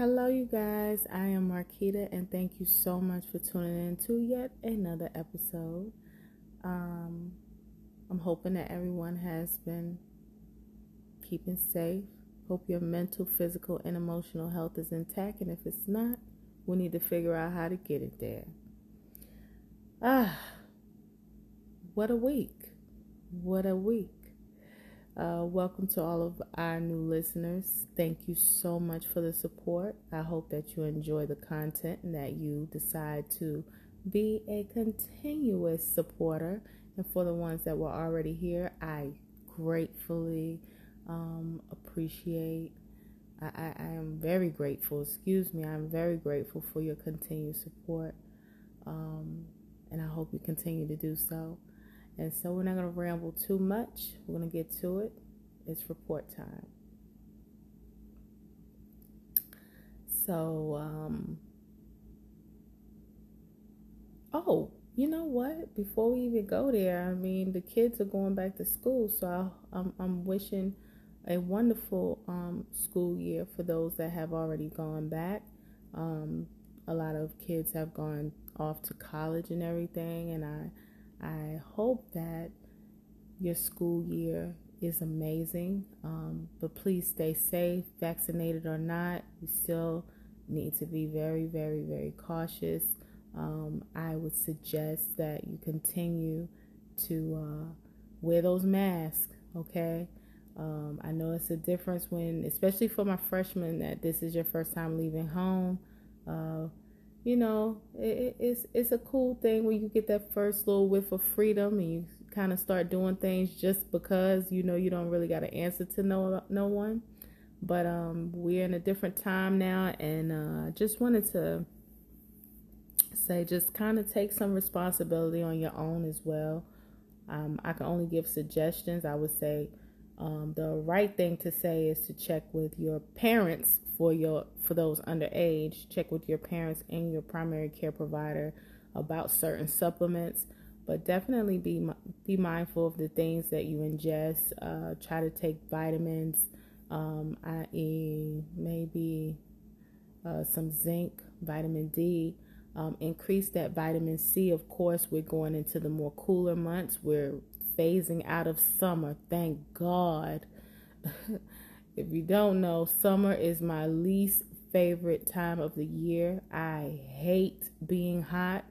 Hello, you guys. I am Marquita, and thank you so much for tuning in to yet another episode. Um, I'm hoping that everyone has been keeping safe. Hope your mental, physical, and emotional health is intact, and if it's not, we need to figure out how to get it there. Ah, what a week! What a week! Uh, welcome to all of our new listeners. Thank you so much for the support. I hope that you enjoy the content and that you decide to be a continuous supporter. And for the ones that were already here, I gratefully um, appreciate. I, I, I, am very grateful. Excuse me. I'm very grateful for your continued support. Um, and I hope you continue to do so. And so we're not going to ramble too much. We're going to get to it. It's report time. So, um, oh, you know what? Before we even go there, I mean, the kids are going back to school, so I, am I'm, wishing a wonderful um, school year for those that have already gone back. Um, a lot of kids have gone off to college and everything, and I I hope that your school year is amazing. Um, but please stay safe, vaccinated or not. You still need to be very, very, very cautious. Um, I would suggest that you continue to uh, wear those masks, okay? Um, I know it's a difference when, especially for my freshmen, that this is your first time leaving home. Uh, you know, it, it's it's a cool thing when you get that first little whiff of freedom and you kind of start doing things just because you know you don't really got an answer to no no one. But um, we're in a different time now, and uh, I just wanted to say, just kind of take some responsibility on your own as well. Um, I can only give suggestions. I would say um, the right thing to say is to check with your parents for your for those underage. Check with your parents and your primary care provider about certain supplements, but definitely be be mindful of the things that you ingest. Uh, try to take vitamins, um, i.e., maybe uh, some zinc, vitamin D. Um, increase that vitamin C. Of course, we're going into the more cooler months. We're phasing out of summer. Thank God. if you don't know, summer is my least favorite time of the year. I hate being hot.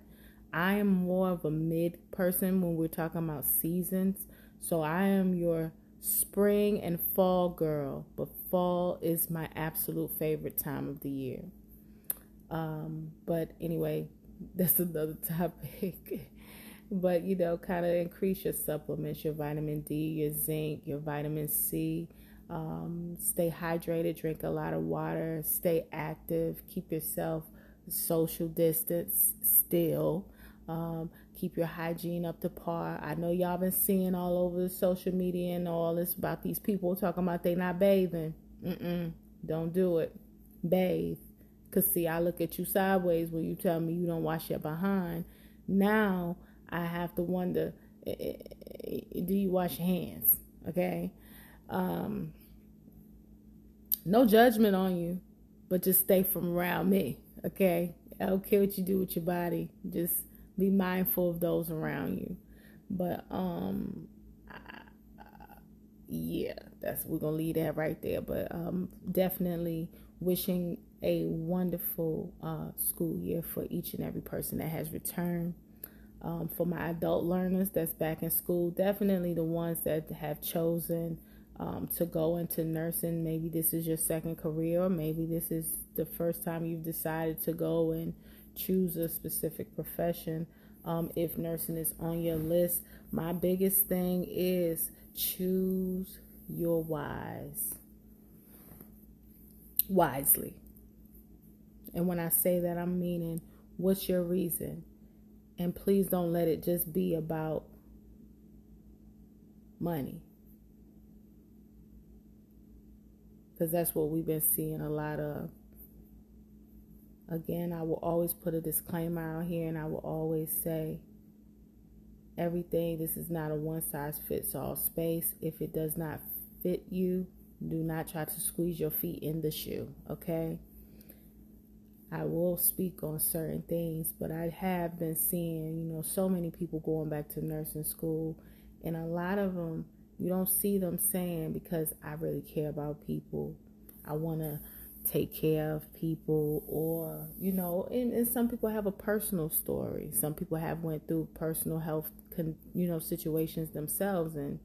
I am more of a mid person when we're talking about seasons. So I am your spring and fall girl, but fall is my absolute favorite time of the year. Um, but anyway, that's another topic but you know, kind of increase your supplements, your vitamin D, your zinc, your vitamin C. Um, stay hydrated, drink a lot of water, stay active, keep yourself social distance still. Um, keep your hygiene up to par. I know y'all been seeing all over the social media and all this about these people talking about they not bathing. Mm-mm, don't do it. Bathe. Cause see, I look at you sideways when you tell me you don't wash your behind. Now I have to wonder do you wash your hands? Okay. Um, no judgment on you, but just stay from around me. Okay. I don't care what you do with your body. Just be mindful of those around you. But um, yeah, that's we're gonna leave that right there. But um, definitely wishing a wonderful uh, school year for each and every person that has returned um, for my adult learners that's back in school, definitely the ones that have chosen um, to go into nursing. Maybe this is your second career, or maybe this is the first time you've decided to go and choose a specific profession. Um, if nursing is on your list, my biggest thing is choose your wise wisely. And when I say that, I'm meaning what's your reason? And please don't let it just be about money. Because that's what we've been seeing a lot of. Again, I will always put a disclaimer out here and I will always say everything, this is not a one size fits all space. If it does not fit you, do not try to squeeze your feet in the shoe, okay? I will speak on certain things, but I have been seeing, you know, so many people going back to nursing school, and a lot of them you don't see them saying because I really care about people. I want to take care of people or you know and, and some people have a personal story some people have went through personal health con, you know situations themselves and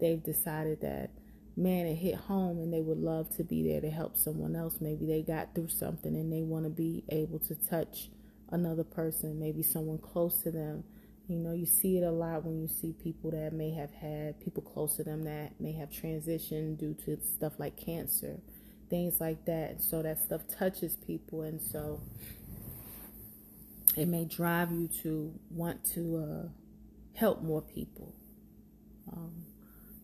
they've decided that man it hit home and they would love to be there to help someone else maybe they got through something and they want to be able to touch another person maybe someone close to them you know you see it a lot when you see people that may have had people close to them that may have transitioned due to stuff like cancer things like that. So that stuff touches people, and so it may drive you to want to uh, help more people. Um,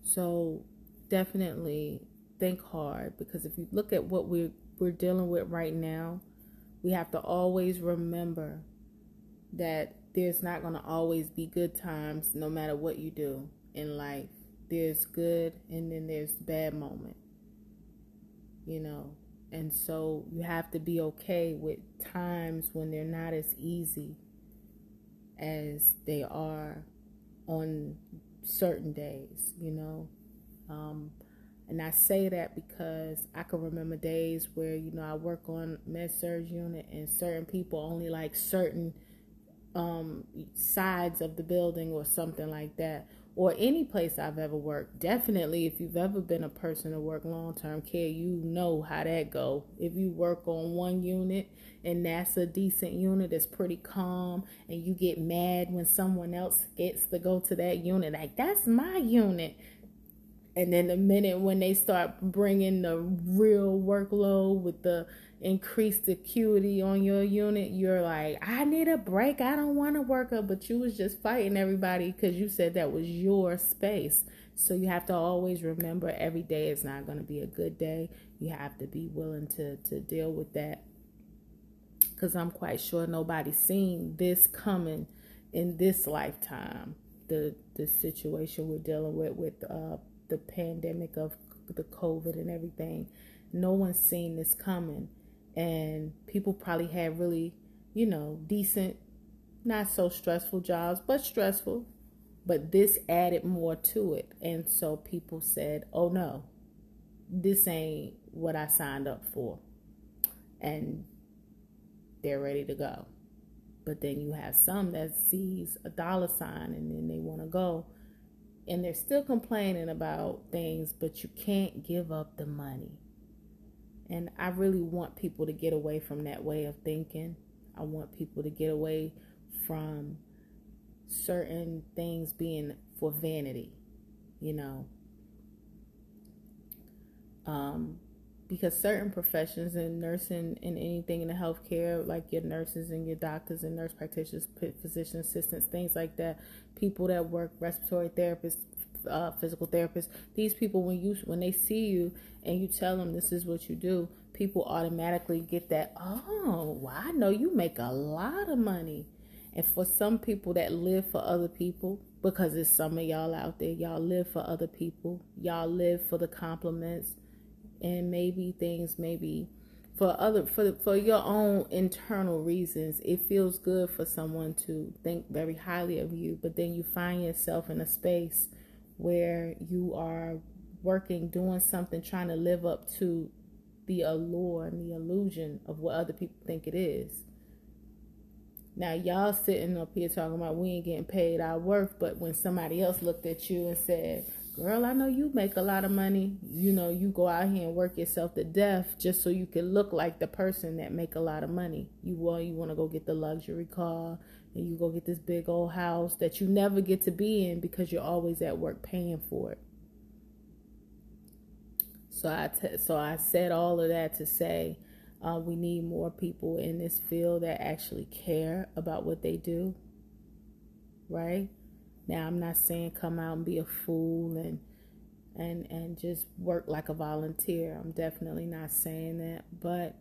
so definitely think hard because if you look at what we're we're dealing with right now, we have to always remember that there's not going to always be good times no matter what you do in life. There's good and then there's bad moments you know. And so you have to be okay with times when they're not as easy as they are on certain days, you know. Um, and I say that because I can remember days where, you know, I work on med surg unit and certain people only like certain um, sides of the building or something like that or any place I've ever worked. Definitely, if you've ever been a person to work long term care, you know how that go. If you work on one unit and that's a decent unit that's pretty calm, and you get mad when someone else gets to go to that unit, like that's my unit. And then the minute when they start bringing the real workload with the increased acuity on your unit, you're like, I need a break. I don't want to work up. But you was just fighting everybody because you said that was your space. So you have to always remember every day is not going to be a good day. You have to be willing to, to deal with that. Because I'm quite sure nobody's seen this coming in this lifetime. The the situation we're dealing with with uh, the pandemic of the COVID and everything. No one's seen this coming and people probably had really, you know, decent, not so stressful jobs, but stressful. But this added more to it. And so people said, oh no, this ain't what I signed up for. And they're ready to go. But then you have some that sees a dollar sign and then they want to go. And they're still complaining about things, but you can't give up the money. And I really want people to get away from that way of thinking. I want people to get away from certain things being for vanity, you know. Um, because certain professions in nursing and anything in the healthcare, like your nurses and your doctors and nurse practitioners, physician assistants, things like that, people that work respiratory therapists, uh, physical therapists, these people when you when they see you and you tell them this is what you do, people automatically get that. Oh, well, I know you make a lot of money. And for some people that live for other people, because there's some of y'all out there, y'all live for other people, y'all live for the compliments, and maybe things maybe for other for for your own internal reasons it feels good for someone to think very highly of you but then you find yourself in a space where you are working, doing something, trying to live up to the allure and the illusion of what other people think it is. Now, y'all sitting up here talking about we ain't getting paid our worth, but when somebody else looked at you and said, Girl, I know you make a lot of money. You know, you go out here and work yourself to death just so you can look like the person that make a lot of money. You want you want to go get the luxury car, and you go get this big old house that you never get to be in because you're always at work paying for it. So I t- so I said all of that to say uh, we need more people in this field that actually care about what they do. Right now, I'm not saying come out and be a fool and and and just work like a volunteer. I'm definitely not saying that, but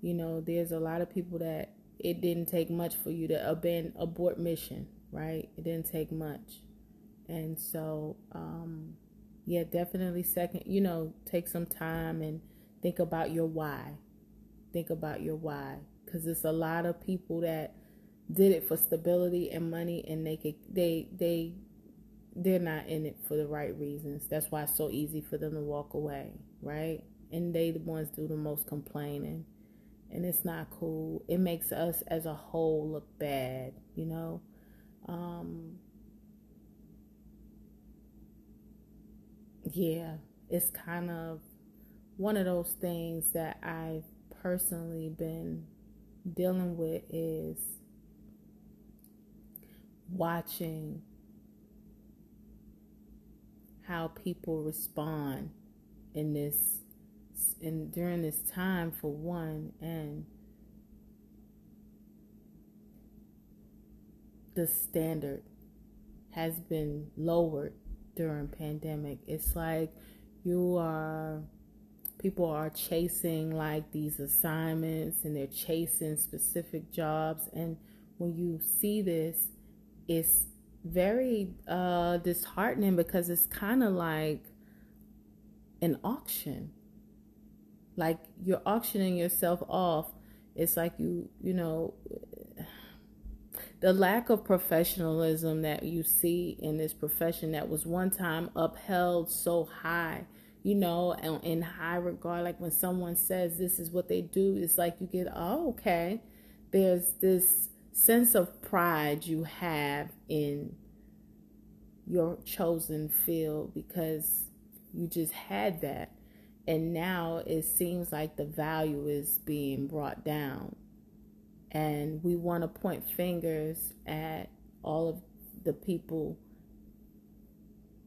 you know, there's a lot of people that it didn't take much for you to abandon abort mission, right? It didn't take much. And so, um, yeah, definitely second, you know, take some time and think about your why. Think about your why because it's a lot of people that did it for stability and money and they could they they they're not in it for the right reasons. That's why it's so easy for them to walk away right? And they the ones do the most complaining. And it's not cool. It makes us as a whole look bad you know? Um yeah it's kind of one of those things that i've personally been dealing with is watching how people respond in this and during this time for one and the standard has been lowered during pandemic. It's like you are people are chasing like these assignments and they're chasing specific jobs and when you see this it's very uh, disheartening because it's kind of like an auction. Like you're auctioning yourself off. It's like you, you know, the lack of professionalism that you see in this profession that was one time upheld so high, you know, in high regard. Like when someone says this is what they do, it's like you get, oh, okay. There's this sense of pride you have in your chosen field because you just had that. And now it seems like the value is being brought down. And we want to point fingers at all of the people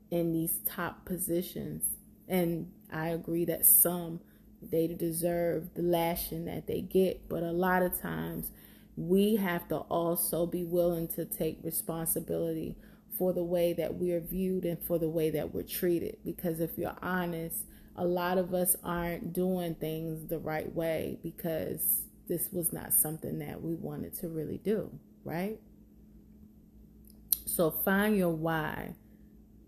in these top positions. And I agree that some they deserve the lashing that they get, but a lot of times we have to also be willing to take responsibility for the way that we're viewed and for the way that we're treated. Because if you're honest, a lot of us aren't doing things the right way because this was not something that we wanted to really do, right? So find your why.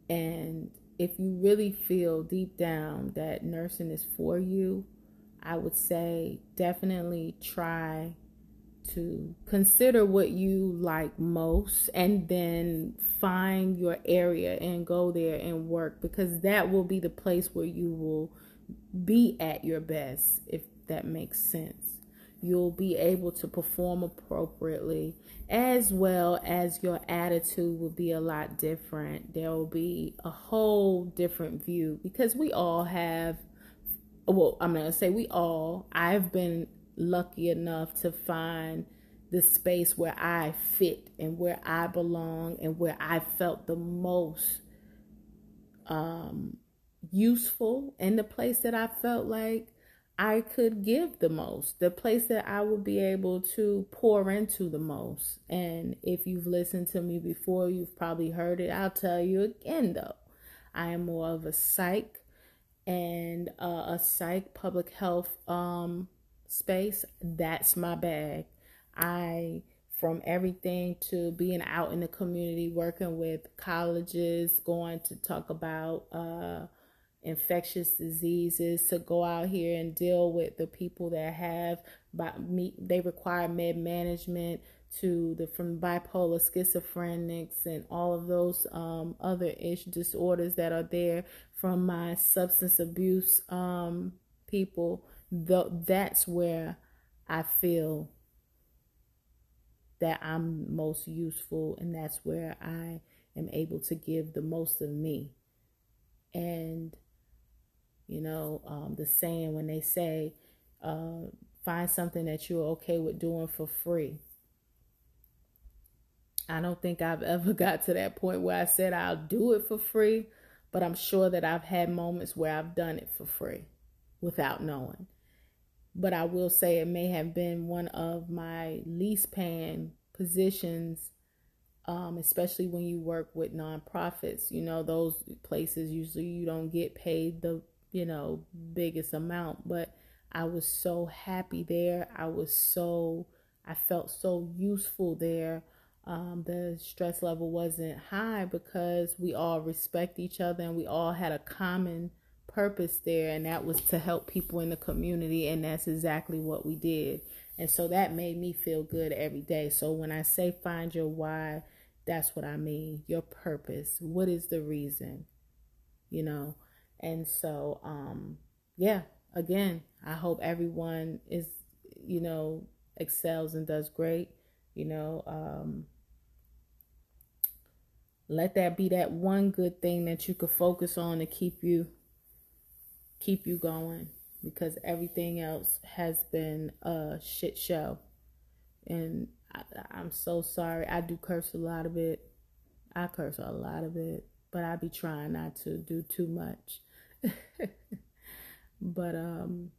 And if you really feel deep down that nursing is for you, I would say definitely try to consider what you like most and then find your area and go there and work because that will be the place where you will be at your best if that makes sense. You'll be able to perform appropriately as well as your attitude will be a lot different. There will be a whole different view because we all have well i'm going to say we all i've been lucky enough to find the space where I fit and where I belong and where I felt the most um, useful and the place that I felt like I could give the most, the place that I would be able to pour into the most. And if you've listened to me before, you've probably heard it. I'll tell you again though. I am more of a psych and uh, a psych public health um, space, that's my bag. I, from everything to being out in the community, working with colleges, going to talk about uh, infectious diseases, to go out here and deal with the people that have, they require med management to the from bipolar schizophrenics and all of those um, other ish disorders that are there from my substance abuse um, people the, that's where I feel that I'm most useful and that's where I am able to give the most of me. And, you know, um, the saying when they say, uh, find something that you're okay with doing for free. I don't think I've ever got to that point where I said I'll do it for free, but I'm sure that I've had moments where I've done it for free without knowing but I will say it may have been one of my least paying positions, um, especially when you work with nonprofits. You know, those places usually you don't get paid the, you know, biggest amount, but I was so happy there. I was so, I felt so useful there. Um, the stress level wasn't high because we all respect each other and we all had a common purpose there, and that was to help people in the community, and that's exactly what we did. And so that made me feel good every day. So when I say find your why, that's what I mean. Your purpose. What is the reason? You know? And so um yeah, again, I hope everyone is, you know, excels and does great. You know, um let that be that one good thing that you could focus on to keep you keep you going because everything else has been a shit show. And I, I'm so sorry. I do curse a lot of it. I curse a lot of it, but I be trying not to do too much. but um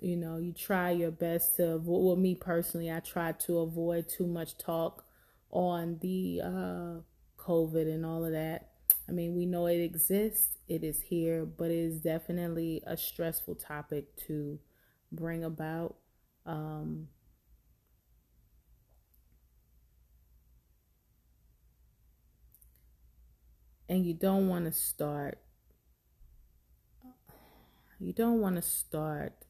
you know, you try your best to avoid well, me personally, I try to avoid too much talk on the uh COVID and all of that. I mean, we know it exists, it is here, but it is definitely a stressful topic to bring about. Um, and you don't want to start you don't want to start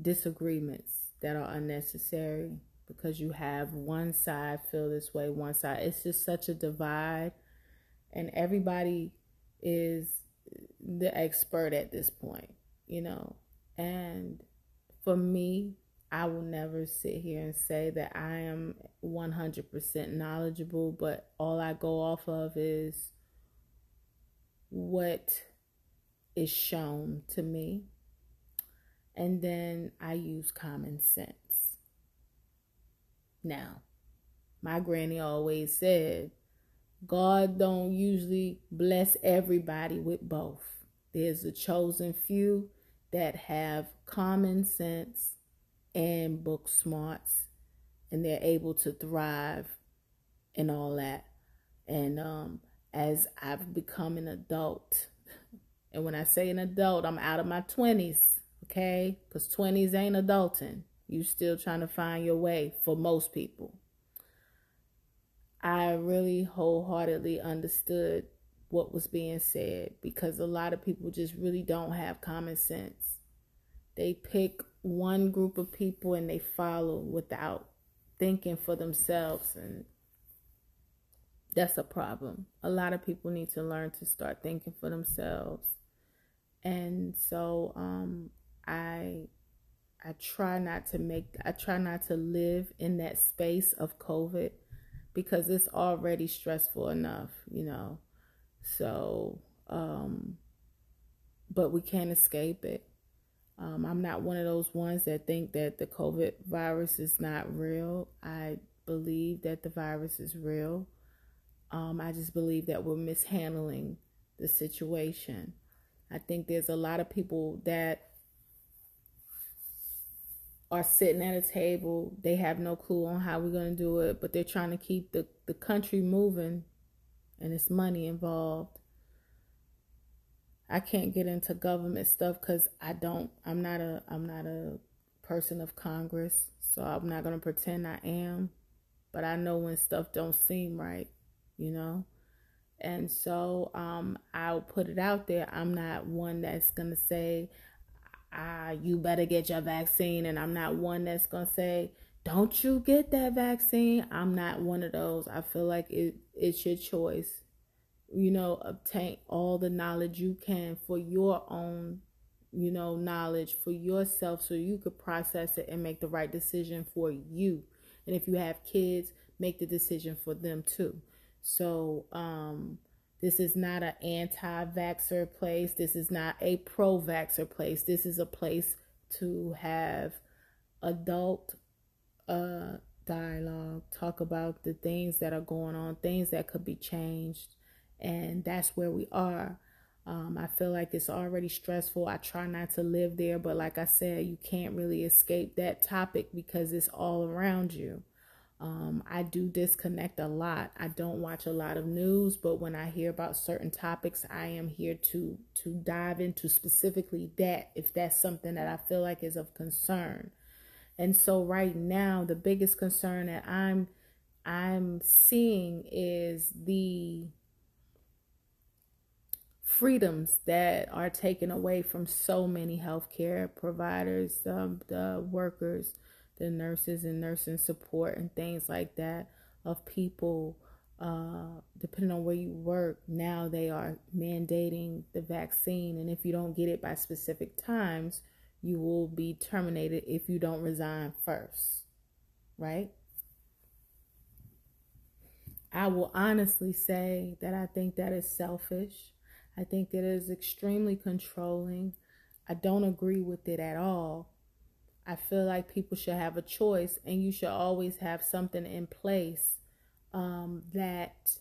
disagreements that are unnecessary because you have one side feel this way, one side. It's just such a divide, and everybody is the expert at this point, you know. And for me, I will never sit here and say that I am 100% knowledgeable, but all I go off of is what is shown to me. And then I use common sense. Now, my granny always said, God don't usually bless everybody with both. There's a chosen few that have common sense and book smarts and they're able to thrive and all that. And um, as I've become an adult, and when I say an adult, I'm out of my 20s, okay? Because 20s ain't adulting. You still trying to find your way for most people. I really wholeheartedly understood what was being said because a lot of people just really don't have common sense. They pick one group of people and they follow without thinking for themselves and that's a problem. A lot of people need to learn to start thinking for themselves. And so um I I try not to make I try not to live in that space of COVID because it's already stressful enough, you know. So, um but we can't escape it. Um, I'm not one of those ones that think that the COVID virus is not real. I believe that the virus is real. Um, I just believe that we're mishandling the situation. I think there's a lot of people that are sitting at a table. They have no clue on how we're going to do it, but they're trying to keep the, the country moving and it's money involved. I can't get into government stuff cuz I don't I'm not a I'm not a person of Congress, so I'm not to pretend I am, but I know when stuff don't seem right, you know? And so um I'll put it out there. I'm not one that's to say ah, you better get your vaccine. And I'm not one that's going to say, don't you get that vaccine. I'm not one of those. I feel like it, it's your choice. You know, obtain all the knowledge you can for your own, you know, knowledge for yourself so you could process it and make the right decision for you. And if you have kids, make the decision for them too. So, um, this is not an anti vaxxer place. This is not a pro vaxxer place. This is a place to have adult uh, dialogue, talk about the things that are going on, things that could be changed. And that's where we are. Um, I feel like it's already stressful. I try not to live there, but like I said, you can't really escape that topic because it's all around you. Um, I do disconnect a lot. I don't watch a lot of news, but when I hear about certain topics, I am here to to dive into specifically that if that's something that I feel like is of concern. And so right now, the biggest concern that I'm I'm seeing is the freedoms that are taken away from so many healthcare providers, um, the workers, the nurses and nursing support and things like that of people uh, depending on where you work, now they are mandating the vaccine. And if you don't get it by specific times, you will be terminated if you don't resign first. Right? I will honestly say that I think that is selfish. I think that it is extremely controlling. I don't agree with it at all. I feel like people should have a choice and you should always have something in place um, that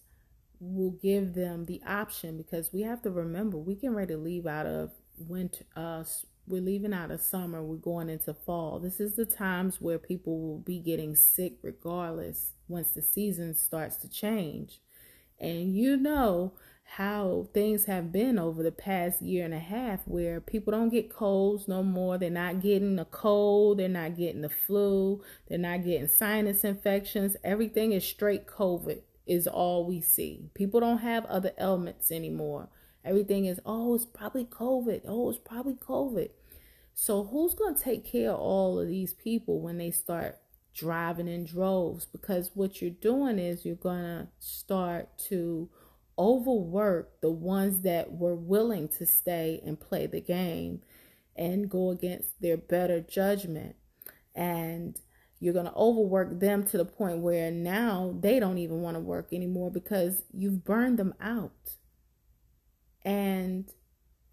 will give them the option because we have to remember we can ready to leave out of winter uh we're leaving out of summer we're going into fall. This is the times where people will be getting sick regardless once the season starts to change. And you know how things have been over the past year and a half where people don't get colds no more. They're not getting a cold, they're not getting the flu, they're not getting sinus infections. Everything is straight COVID, is all we see. People don't have other ailments anymore. Everything is, oh, it's probably COVID. Oh, it's probably COVID. So, who's going to take care of all of these people when they start driving in droves? Because what you're doing is you're going to start to overwork the ones that were willing to stay and play the game and go against their better judgment. And you're going to overwork them to the point where now they don't even want to work anymore because you've burned them out. And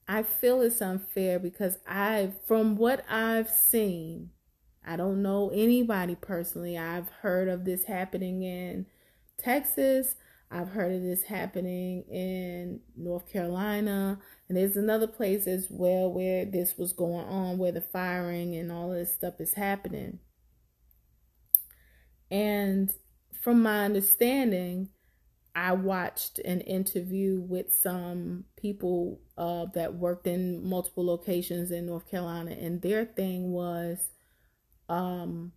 I feel it's unfair because I, from what I've seen, I don't know anybody personally. I've heard of this happening in Texas. I've heard of this happening in North Carolina, and there's another place as well where this was going on, where the firing and all this stuff is happening. And from my understanding, I watched an interview with some people uh, that worked in multiple locations in North Carolina, and their thing was, um,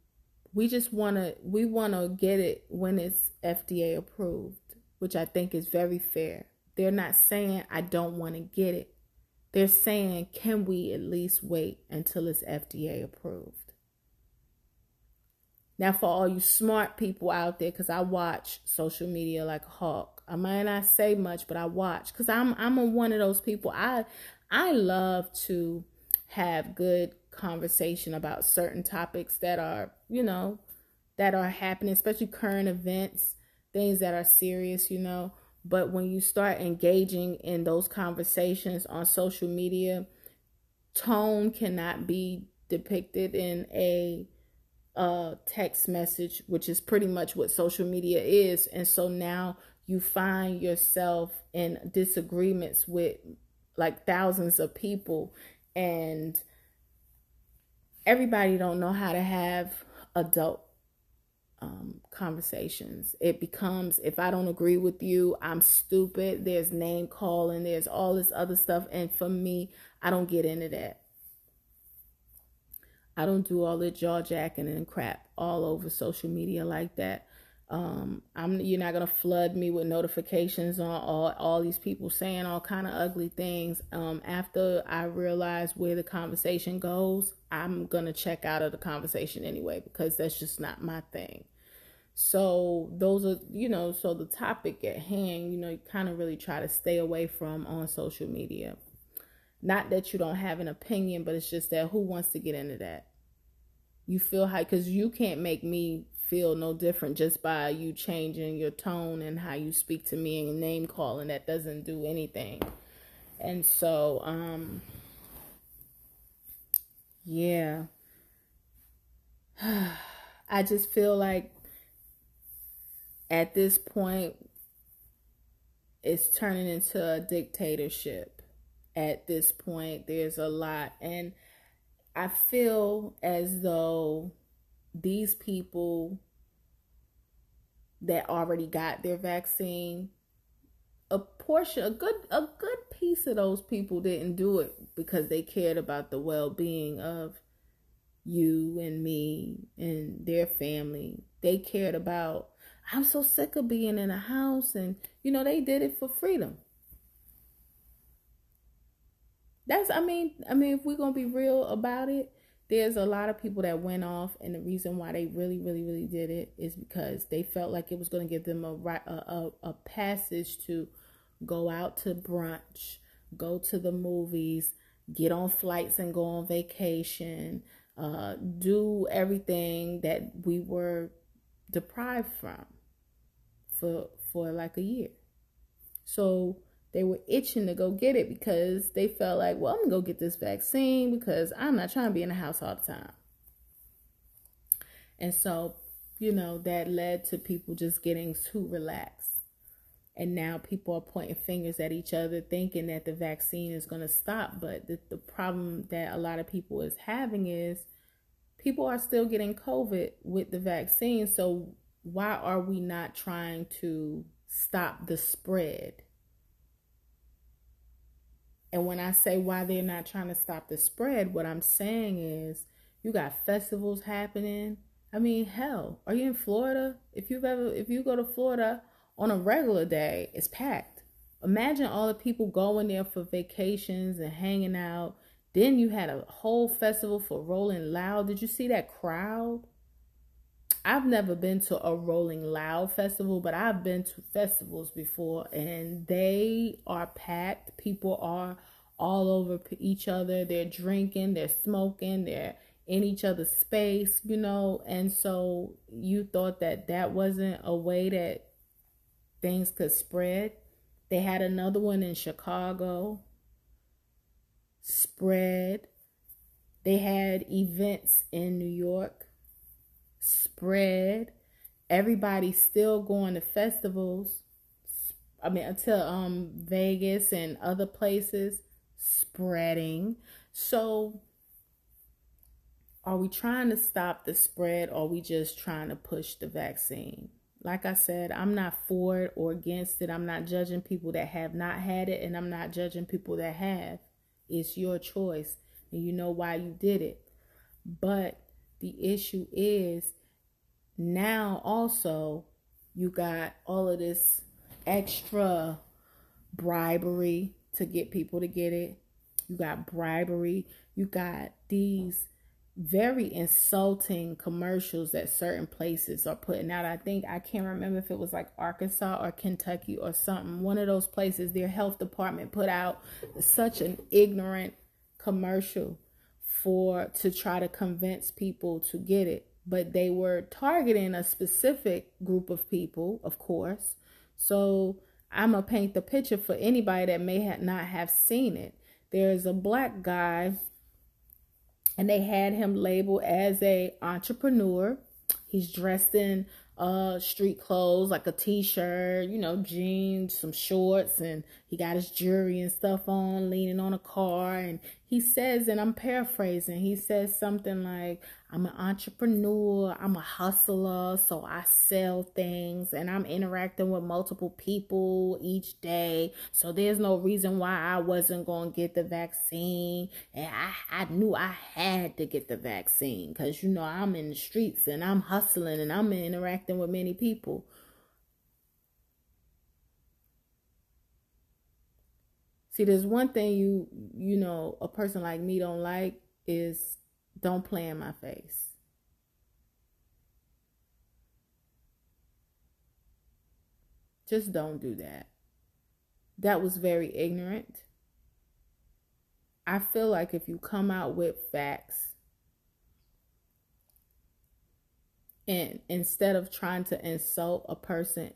we just want to we want to get it when it's FDA approved which I think is very fair. They're not saying, I don't want to get it. They're saying, can we at least wait until it's FDA approved? Now, for all you smart people out there, because I watch social media like a hawk. I might not say much, but I watch because I'm I'm a, one of those people. I I love to have good conversation about certain topics that are you know that are happening, especially current events things that are serious, you know. But when you start engaging in those conversations on social media, tone cannot be depicted in a uh, text message, which is pretty much what social media is. And so now you find yourself in disagreements with like thousands of people and everybody don't know how to have adult um, conversations. It becomes if I don't agree with you, I'm stupid. There's name calling, there's all this other stuff. And for me, I don't get into that. I don't do all the jaw jacking and crap all over social media like that. Um, I'm you're not gonna flood me with notifications on all all these people saying all kind of ugly things. Um, after I realize where the conversation goes, I'm gonna check out of the conversation anyway because that's just not my thing. So those are you know so the topic at hand, you know, you kind of really try to stay away from on social media. Not that you don't have an opinion, but it's just that who wants to get into that? You feel how because you can't make me feel no different just by you changing your tone and how you speak to me and name calling. That doesn't do anything. And so um yeah. I just feel like at this point it's turning into a dictatorship. At this point there's a lot. And i feel as though these people that already got their vaccine a portion a good a good piece of those people didn't do it because they cared about the well-being of you and me and their family. They cared about i'm so sick of being in a house and you know they did it for freedom. That's i mean i mean if we're gonna be real about it there's a lot of people that went off, and the reason why they really, really, really did it is because they felt like it was going to give them a a, a passage to go out to brunch, go to the movies, get on flights and go on vacation, uh, do everything that we were deprived from for for like a year. So they were itching to go get it because they felt like, well, I'm gonna go get this vaccine because I'm not trying to be in the house all the time. And so, you know, that led to people just getting too relaxed. And now people are pointing fingers at each other, thinking that the vaccine is going to stop. But the, the problem that a lot of people is having is people are still getting COVID with the vaccine. So why are we not trying to stop the spread? And when I say why they're not trying to stop the spread, what I'm saying is you got festivals happening. I mean, hell, are you in Florida? If you've ever if you go to Florida on a regular day, it's packed. Imagine all the people going there for vacations and hanging out then you had a whole festival for Rolling Loud. Did you see that crowd? I've never been to a Rolling Loud festival, but I've been to festivals before and they are packed. People are all over each other. They're drinking, they're smoking, they're in each other's space, you know. And so you thought that that wasn't a way that things could spread. They had another one in Chicago spread. They had events in New York, spread. Everybody's still going to festivals. I mean, until um Vegas and other places, spreading. So, are we trying to stop the spread, or we just trying to push the vaccine? Like I said, I'm not for it or against it. I'm not judging people that have not had it, and I'm not judging people that have. It's your choice and you know why you did it. But the issue is now also you got all of this extra bribery to get people to get it. You got bribery. You got these very insulting commercials that certain places are putting out. I think I can't remember if it was like Arkansas or Kentucky or something. One of those places, their health department put out such an ignorant commercial for to try to convince people to get it. But they were targeting a specific group of people, of course. So I'm gonna paint the picture for anybody that may not have seen it. There's a black guy and they had him labeled as a entrepreneur. He's dressed in uh street clothes like a t-shirt, you know, jeans, some shorts and he got his jewelry and stuff on, leaning on a car and he says and I'm paraphrasing, he says something like I'm an entrepreneur, I'm a hustler, so I sell things and I'm interacting with multiple people each day. So there's no reason why I wasn't going to get the vaccine. And I, I knew I had to get the vaccine because, you know, I'm in the streets and I'm hustling and I'm interacting with many people. See, there's one thing you, you know, a person like me don't like is don't play in my face. Just don't do that. That was very ignorant. I feel like if you come out with facts and instead of trying to insult a person,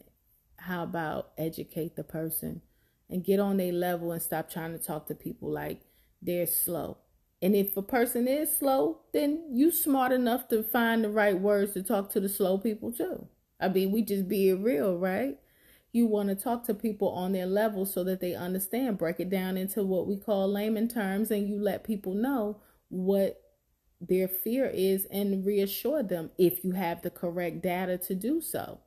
how about educate the person and get on their level and stop trying to talk to people like they're slow. And if a person is slow, then you smart enough to find the right words to talk to the slow people too. I mean, we just being real, right? You want to talk to people on their level so that they understand. Break it down into what we call layman terms, and you let people know what their fear is and reassure them if you have the correct data to do so.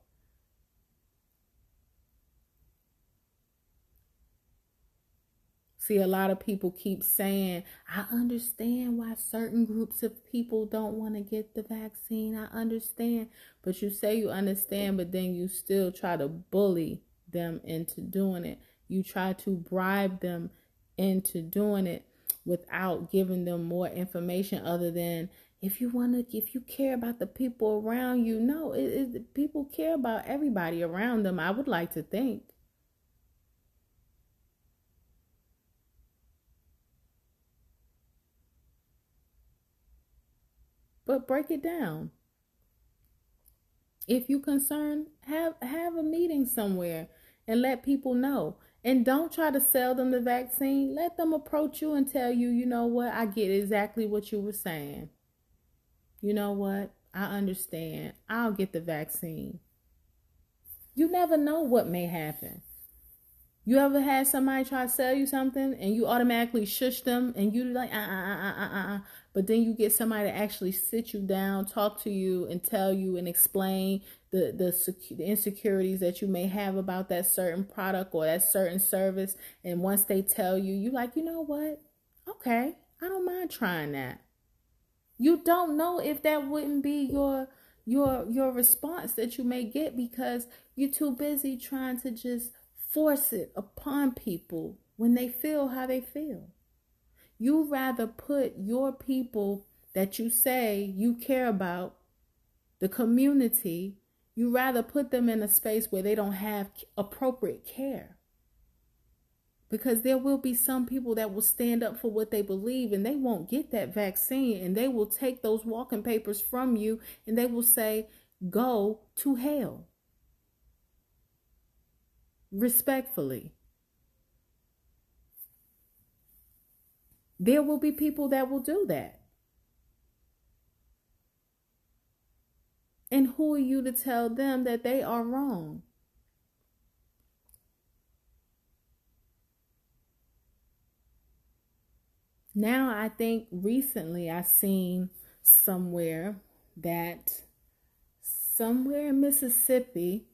See, a lot of people keep saying, I understand why certain groups of people don't want to get the vaccine. I understand. But you say you understand, but then you still try to bully them into doing it. You try to bribe them into doing it. without giving them more information other than if you want to if you care about the people around you no it, it, people care about everybody around them i would like to think but break it down if you concerned have have a meeting somewhere and let people know and don't try to sell them the vaccine let them approach you and tell you you know what i get exactly what you were saying you know what? I understand. I'll get the vaccine. You never know what may happen. You ever had somebody try to sell you something and you automatically shush them and you like uh uh uh uh uh, uh but then you get somebody to actually sit you down, talk to you, and tell you and explain the the, the insecurities that you may have about that certain product or that certain service. And once they tell you, you like, you know what? Okay, I don't mind trying that. You don't know if that wouldn't be your your your response that you may get because you're too busy trying to just force it upon people when they feel how they feel. You rather put your people that you say you care about, the community, you rather put them in a space where they don't have appropriate care because there will be some people that will stand up for what they believe and they won't get that vaccine and they will take those walking papers from you and they will say go to hell respectfully. There will be people that will do that. And who are you to tell them that they are wrong? Now I think recently I seen somewhere that somewhere in Mississippi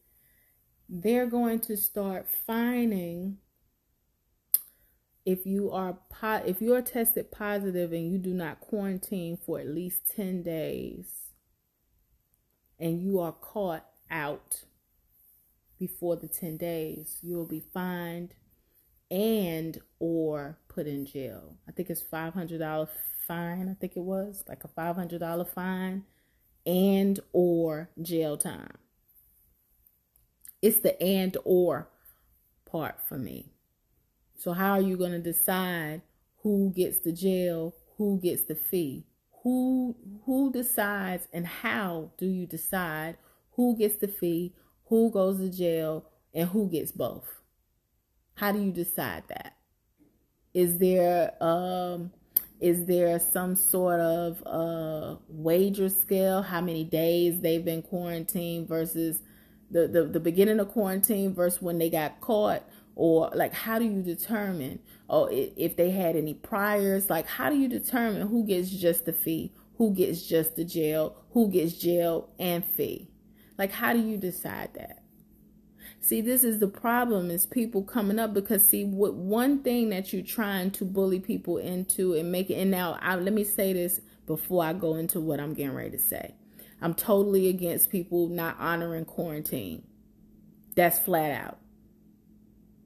they're going to start fining if you are po- if you are tested positive and you do not quarantine for at least 10 days and you are caught out before the 10 days you will be fined and or put in jail. I think it's $500 fine, I think it was, like a $500 fine and or jail time. It's the and or part for me. So how are you going to decide who gets the jail, who gets the fee? Who who decides and how do you decide who gets the fee, who goes to jail, and who gets both? How do you decide that? Is there um is there some sort of uh wager scale how many days they've been quarantined versus the, the the beginning of quarantine versus when they got caught or like how do you determine oh if they had any priors? Like how do you determine who gets just the fee who gets just the jail who gets jail and fee? Like how do you decide that? See, this is the problem is people coming up because see what one thing that you're trying to bully people into and make it and now I, let me say this before I go into what I'm getting ready to say. I'm totally against people not honoring quarantine. That's flat out.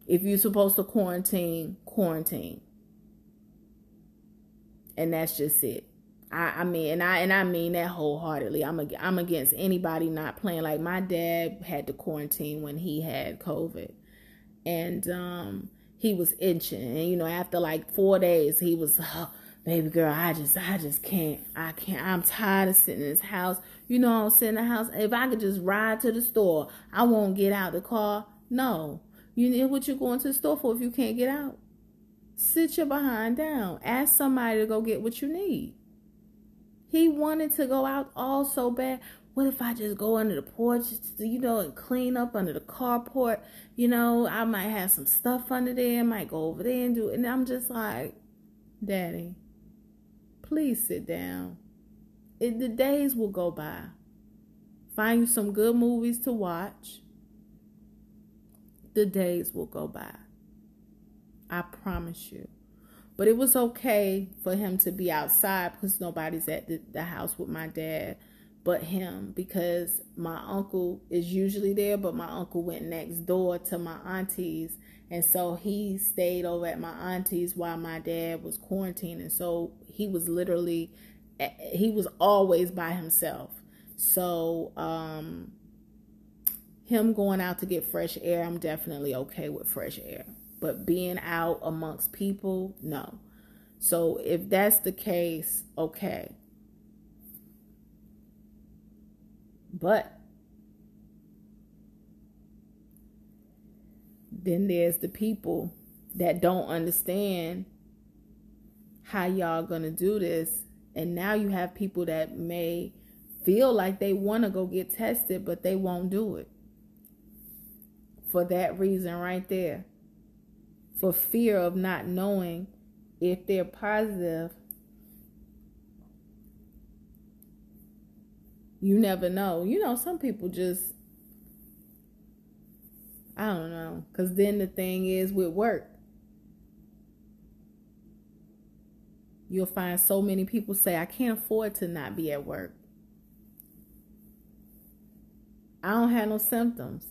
If you're supposed to quarantine, quarantine. And that's just it. I, I mean, and I and I mean that wholeheartedly. I'm I'm against anybody not playing. Like my dad had to quarantine when he had COVID, and um, he was itching. And you know, after like four days, he was, oh, baby girl, I just, I just can't, I can't. I'm tired of sitting in this house. You know, I'm in the house. If I could just ride to the store, I won't get out the car. No, you know what you're going to the store for if you can't get out. Sit your behind down. Ask somebody to go get what you need. He wanted to go out all so bad. What if I just go under the porch, you know, and clean up under the carport? You know, I might have some stuff under there. I might go over there and do it. And I'm just like, Daddy, please sit down. It, the days will go by. Find you some good movies to watch. The days will go by. I promise you. But it was okay for him to be outside because nobody's at the, the house with my dad. but him because my uncle is usually there, but my uncle went next door to my auntie's. And so he stayed over at my auntie's while my dad was quarantining. So he was literally, he was always by himself. So, um, him going out to get fresh air, I'm definitely okay with fresh air. But being out amongst people, no. So if that's the case, okay. But then there's the people that don't understand how y'all gonna do this. And now you have people that may feel like they want to go get tested, but they won't do it. For that reason, right there. For fear of not knowing if they're positive you never know. You know, some people just, I don't know. Because then the thing is with work, you'll find so many people say, I can't afford to not be at work. I don't have no symptoms.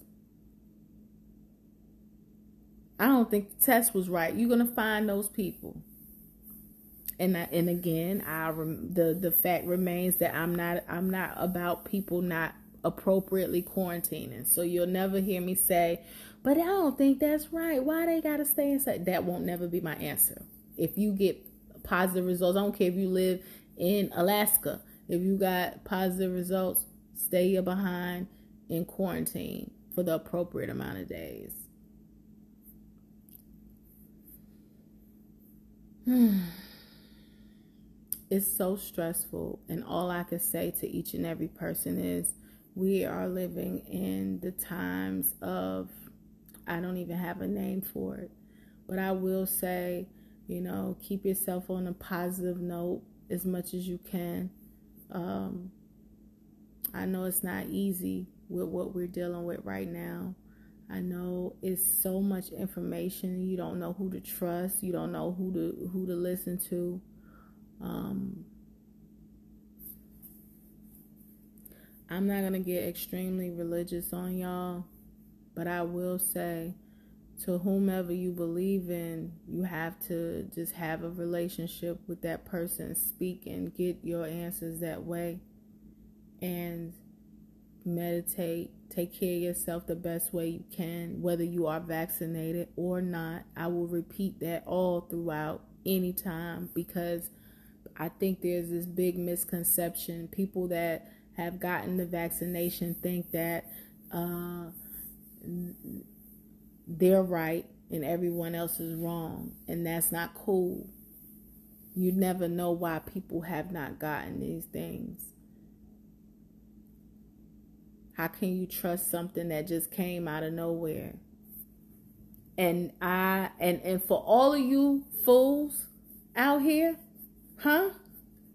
I don't think the test was right. You're going to find those people and I, and again, I the the fact remains that I'm not I'm not about people not appropriately quarantining. So you'll never hear me say, "But I don't think that's right. Why they got to stay inside?" That won't never be my answer. If you get positive results, I don't care if you live in Alaska. If you got positive results, stay behind in quarantine for the appropriate amount of days. It's so stressful and all i can say to each and every person is we are living in the times of i don't even have a name for it but i will say you know keep yourself on a positive note as much as you can um, i know it's not easy with what we're dealing with right now I know it's so much information. You don't know who to trust. You don't know who to who to listen to. Um, I'm not to get extremely religious on y'all, but I will say to whomever you believe in, you have to just have a relationship with that person, speak and get your answers that way, and meditate, take care of yourself the best way you can, whether you are vaccinated or not. I will repeat that all throughout any time because I think there's this big misconception. People that have gotten the vaccination think that uh, they're right and everyone else is wrong, and that's not cool. You never know why people have not gotten these things. How can you trust something that just came out of nowhere? And I and and for all of you fools out here Huh?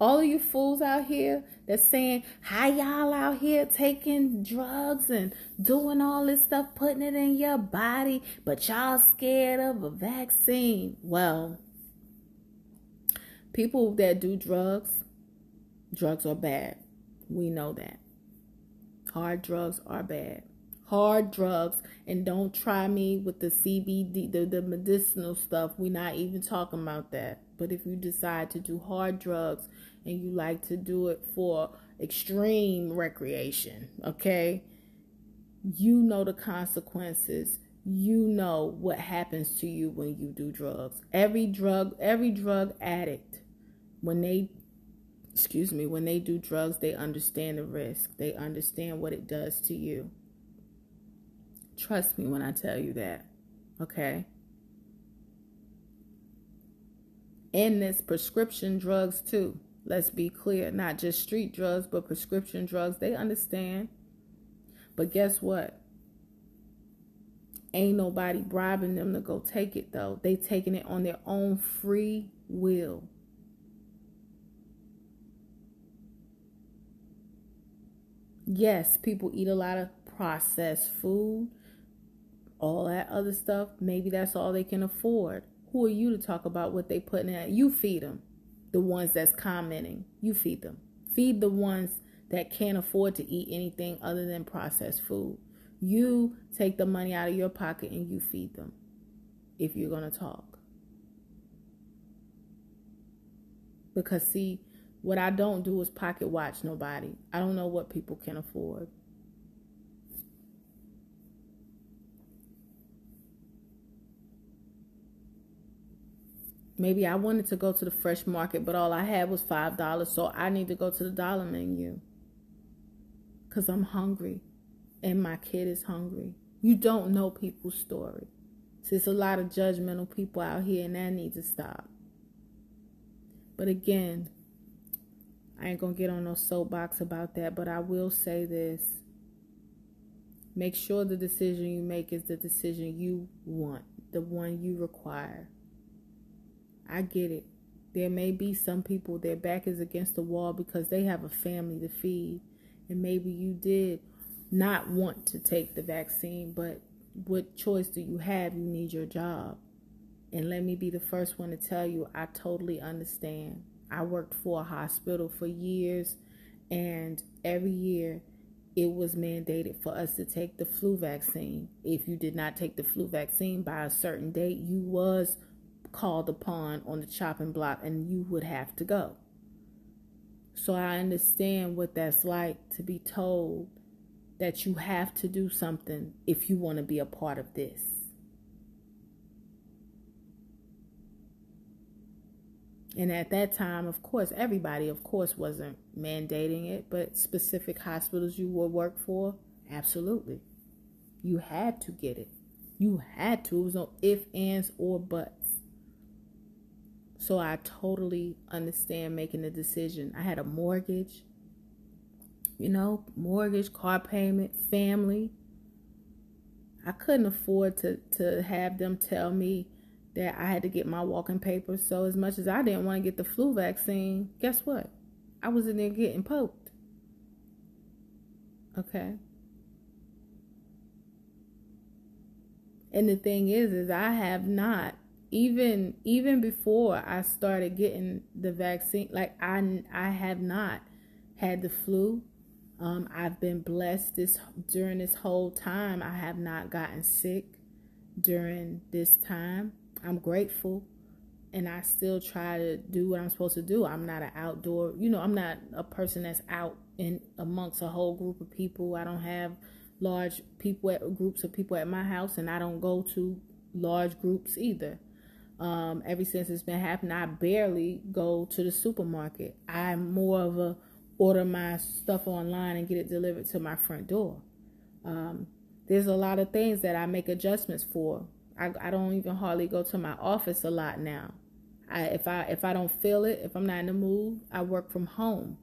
All of you fools out here that's saying, how y'all out here taking drugs and doing all this stuff, putting it in your body, but y'all scared of a vaccine. Well, people that do drugs, drugs are bad. We know that. Hard drugs are bad. Hard drugs, and don't try me with the CBD, the, the medicinal stuff. We're not even talking about that. But if you decide to do hard drugs and you like to do it for extreme recreation, okay, you know the consequences. You know what happens to you when you do drugs. Every drug, every drug addict, when they excuse me, when they do drugs, they understand the risk. They understand what it does to you. Trust me when I tell you that. Okay? and this prescription drugs too. Let's be clear, not just street drugs, but prescription drugs. They understand. But guess what? Ain't nobody bribing them to go take it though. They taking it on their own free will. Yes, people eat a lot of processed food, all that other stuff. Maybe that's all they can afford. Who are you to talk about what they putting in? You feed them. The ones that's commenting, you feed them. Feed the ones that can't afford to eat anything other than processed food. You take the money out of your pocket and you feed them if you're going to talk. Because, see, what I don't do is pocket watch nobody. I don't know what people can afford. Maybe I wanted to go to the fresh market, but all I had was $5, so I need to go to the dollar menu. Because I'm hungry and my kid is hungry. You don't know people's story. So it's a lot of judgmental people out here, and that needs to stop. But again, I ain't gonna get on no soapbox about that, but I will say this. Make sure the decision you make is the decision you want, the one you require. I get it. There may be some people, their back is against the wall because they have a family to feed. And maybe you did not want to take the vaccine, but what choice do you have? You need your job. And let me be the first one to tell you, I totally understand. I worked for a hospital for years, and every year it was mandated for us to take the flu vaccine. If you did not take the flu vaccine by a certain date, you was called upon on the chopping block and you would have to go. So I understand what that's like to be told that you have to do something if you want to be a part of this. And at that time, of course, everybody, of course, wasn't mandating it, but specific hospitals you would work for, absolutely. You had to get it. You had to. It was no if, ands, or buts. So I totally understand making the decision. I had a mortgage, you know, mortgage, car payment, family. I couldn't afford to, to have them tell me that I had to get my walking papers. So as much as I didn't want to get the flu vaccine, guess what? I was in there getting poked. Okay. And the thing is, is I have not even even before I started getting the vaccine, like I I have not had the flu. Um, I've been blessed this during this whole time. I have not gotten sick during this time. I'm grateful, and I still try to do what I'm supposed to do. I'm not an outdoor, you know, I'm not a person that's out in amongst a whole group of people. I don't have large people at groups of people at my house, and I don't go to large groups either. Um, ever since it's been happening, I barely go to the supermarket. I'm more of a order my stuff online and get it delivered to my front door. Um, there's a lot of things that I make adjustments for. I, I don't even hardly go to my office a lot now. I, if I if I don't feel it, if I'm not in the mood, I work from home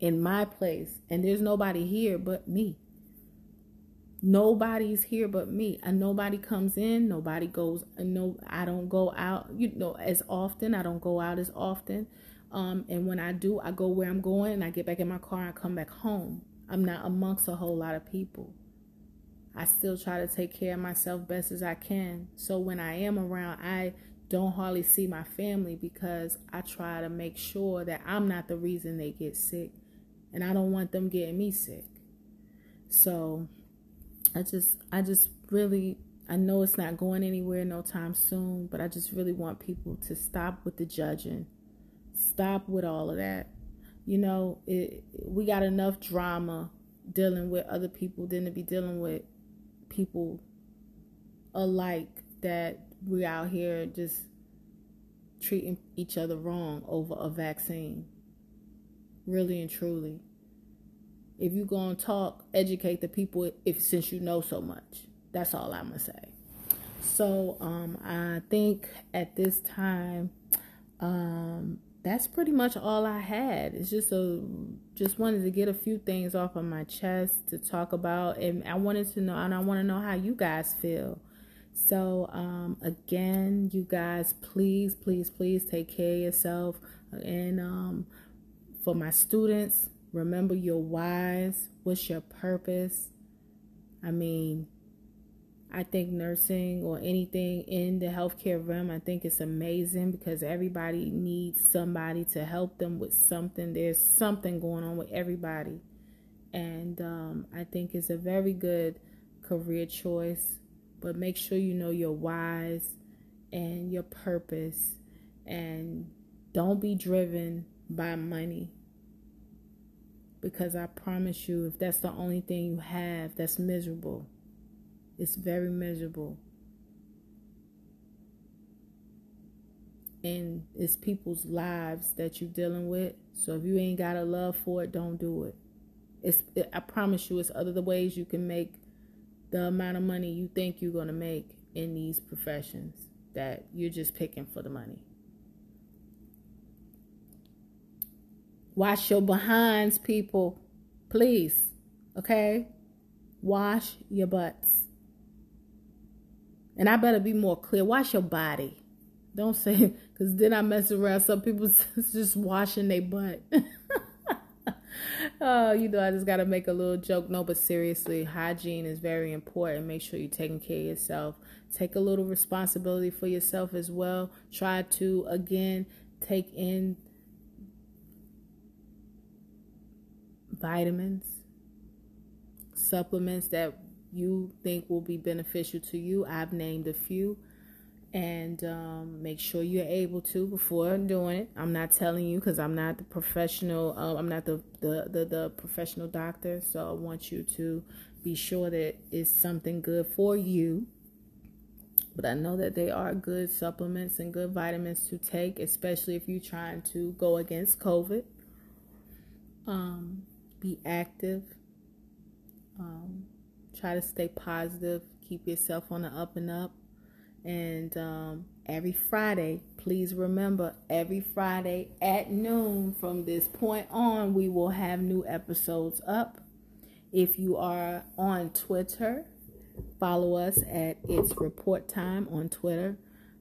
in my place, and there's nobody here but me. Nobody's here but me. And nobody comes in, nobody goes. And no, I don't go out, you know, as often. I don't go out as often. Um, and when I do, I go where I'm going and I get back in my car and I come back home. I'm not amongst a whole lot of people. I still try to take care of myself best as I can. So when I am around, I don't hardly see my family because I try to make sure that I'm not the reason they get sick and I don't want them getting me sick. So I just I just really I know it's not going anywhere no time soon, but I just really want people to stop with the judging. Stop with all of that. You know, it, we got enough drama dealing with other people than to be dealing with people alike that we out here just treating each other wrong over a vaccine. Really and truly if you're going to talk, educate the people if since you know so much. That's all I'm going to say. So um, I think at this time, um, that's pretty much all I had. It's just a just wanted to get a few things off of my chest to talk about, and I wanted to know, and I want to know how you guys feel. So um, again, you guys, please, please, please take care of yourself, and um, for my students, Remember your whys. What's your purpose? I mean, I think nursing or anything in the healthcare realm, I think it's amazing because everybody needs somebody to help them with something. There's something going on with everybody. and um, I think it's a very good career choice. But make sure you know your whys and your purpose, and don't be driven by money. Because I promise you, if that's the only thing you have, that's miserable. It's very miserable. and it's people's lives that you're dealing with. So if you ain't got a love for it, don't do it. It's it, I promise you, it's other ways you can make the amount of money you think you're gonna make in these professions that you're just picking for the money. Wash your behinds, people, please. Okay, wash your butts. And I better be more clear. Wash your body. Don't say because then I mess around. Some people just washing their butt. oh, you know, I just got to make a little joke. No, but seriously, hygiene is very important. Make sure you're taking care of yourself. Take a little responsibility for yourself as well. Try to, again, take in vitamins, supplements that you think will be beneficial to you. I've named a few and um, make sure you're able to before doing it. I'm not telling you because I'm not the professional. Uh, I'm not the, the, the the professional doctor, so I want you to be sure that it's something good for you. But I know that they are good supplements and good vitamins to take, especially if you're trying to go against COVID. Um, be active. Um, try to stay positive. Keep yourself on the up and up and um, every Friday, please remember, every Friday at noon from this point on, we will have new episodes up. If you are on Twitter, follow us at It's Report Time on Twitter.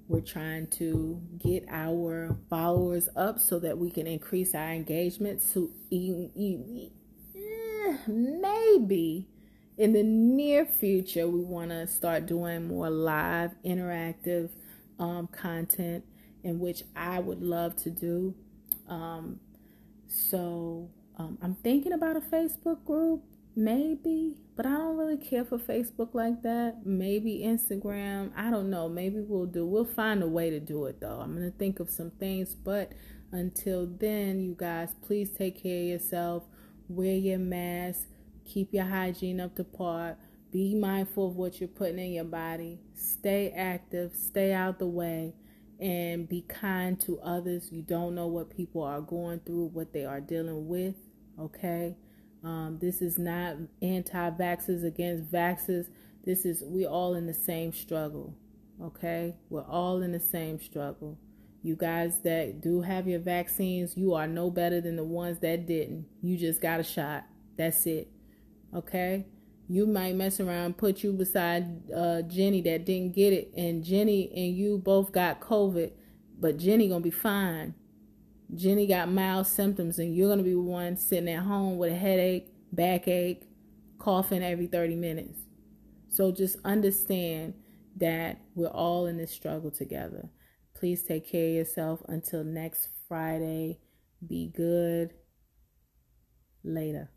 We're trying to get our followers up so that we can increase our engagement to maybe in the near future, we want to start doing more live, interactive um, content, in which I would love to do. Um, so um, I'm thinking about a Facebook group, maybe, but I don't really care for Facebook like that. Maybe Instagram. I don't know. Maybe we'll do. We'll find a way to do it though. I'm gonna think of some things, but until then, you guys, please take care of yourself. Wear your mask Keep your hygiene up to par. Be mindful of what you're putting in your body. Stay active. Stay out the way. And be kind to others. You don't know what people are going through, what they are dealing with. Okay? Um, this is not anti vaxxers against vaxxers. This is, we all in the same struggle. Okay? We're all in the same struggle. You guys that do have your vaccines, you are no better than the ones that didn't. You just got a shot. That's it. Okay? You might mess around, put you beside uh, Jenny that didn't get it, and Jenny and you both got COVID, but Jenny gonna be fine. Jenny got mild symptoms, and you're gonna be one sitting at home with a headache, backache, coughing every 30 minutes. So just understand that we're all in this struggle together. Please take care of yourself until next Friday. Be good. Later.